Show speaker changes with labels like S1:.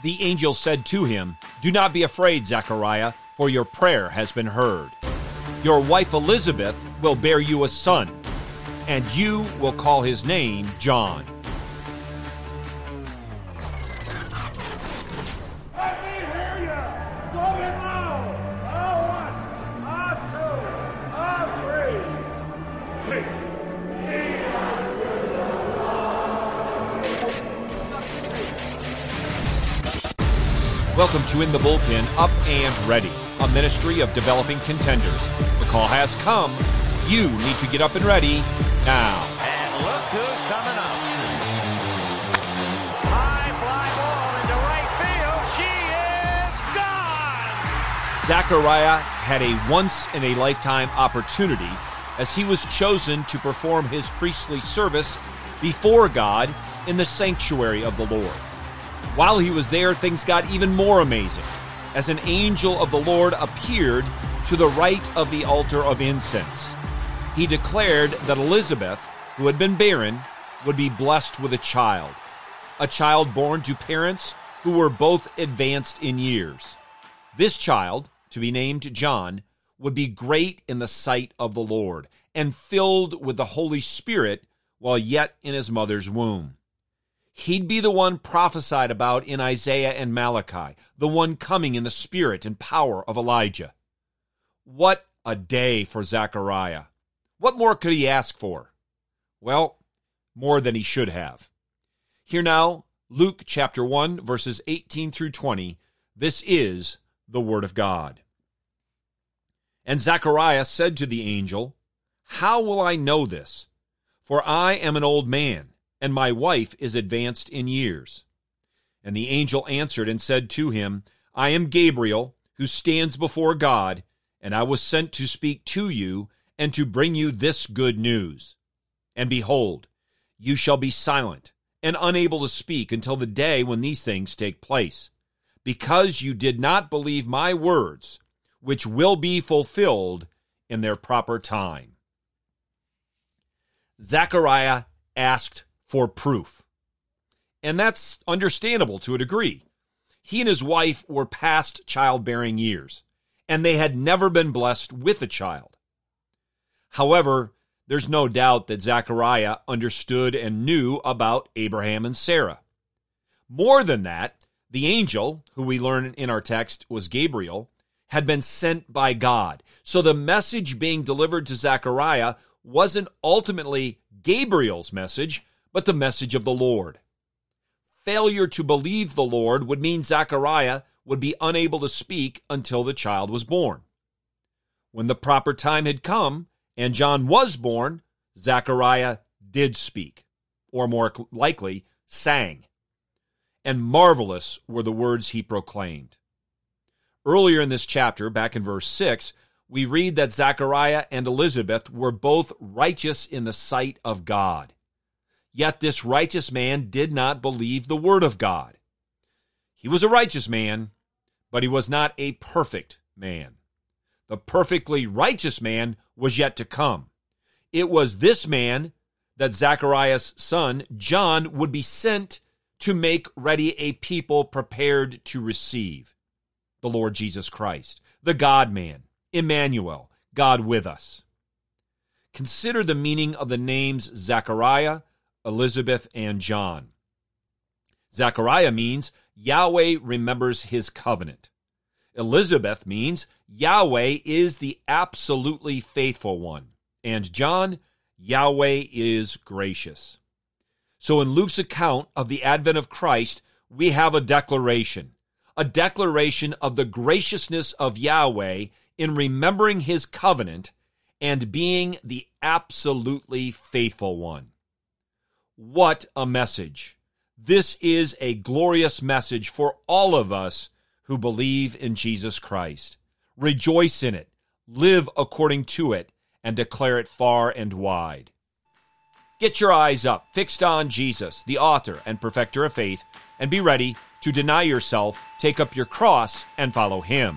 S1: The angel said to him, Do not be afraid, Zechariah, for your prayer has been heard. Your wife Elizabeth will bear you a son, and you will call his name John. Welcome to In the Bullpen Up and Ready, a ministry of developing contenders. The call has come. You need to get up and ready now.
S2: And look who's coming up. High fly ball into right field. She is gone.
S1: Zechariah had a once in a lifetime opportunity as he was chosen to perform his priestly service before God in the sanctuary of the Lord. While he was there, things got even more amazing as an angel of the Lord appeared to the right of the altar of incense. He declared that Elizabeth, who had been barren, would be blessed with a child, a child born to parents who were both advanced in years. This child, to be named John, would be great in the sight of the Lord and filled with the Holy Spirit while yet in his mother's womb. He'd be the one prophesied about in Isaiah and Malachi, the one coming in the spirit and power of Elijah. What a day for Zechariah. What more could he ask for? Well, more than he should have. Here now, Luke chapter 1, verses 18 through 20. This is the Word of God. And Zechariah said to the angel, How will I know this? For I am an old man, and my wife is advanced in years. And the angel answered and said to him, I am Gabriel, who stands before God, and I was sent to speak to you and to bring you this good news. And behold, you shall be silent and unable to speak until the day when these things take place, because you did not believe my words, which will be fulfilled in their proper time. Zechariah asked for proof. And that's understandable to a degree. He and his wife were past childbearing years, and they had never been blessed with a child. However, there's no doubt that Zechariah understood and knew about Abraham and Sarah. More than that, the angel, who we learn in our text was Gabriel, had been sent by God. So the message being delivered to Zechariah wasn't ultimately Gabriel's message, but the message of the Lord. Failure to believe the Lord would mean Zechariah would be unable to speak until the child was born. When the proper time had come and John was born, Zechariah did speak, or more likely, sang. And marvelous were the words he proclaimed. Earlier in this chapter, back in verse 6, we read that Zechariah and Elizabeth were both righteous in the sight of God. Yet this righteous man did not believe the word of God. He was a righteous man, but he was not a perfect man. The perfectly righteous man was yet to come. It was this man that Zechariah's son, John, would be sent to make ready a people prepared to receive the Lord Jesus Christ, the God man, Emmanuel, God with us. Consider the meaning of the names Zechariah, Elizabeth, and John. Zechariah means Yahweh remembers his covenant. Elizabeth means Yahweh is the absolutely faithful one. And John, Yahweh is gracious. So in Luke's account of the advent of Christ, we have a declaration, a declaration of the graciousness of Yahweh in remembering his covenant and being the absolutely faithful one. What a message! This is a glorious message for all of us who believe in Jesus Christ. Rejoice in it, live according to it, and declare it far and wide. Get your eyes up, fixed on Jesus, the author and perfecter of faith, and be ready to deny yourself, take up your cross, and follow him.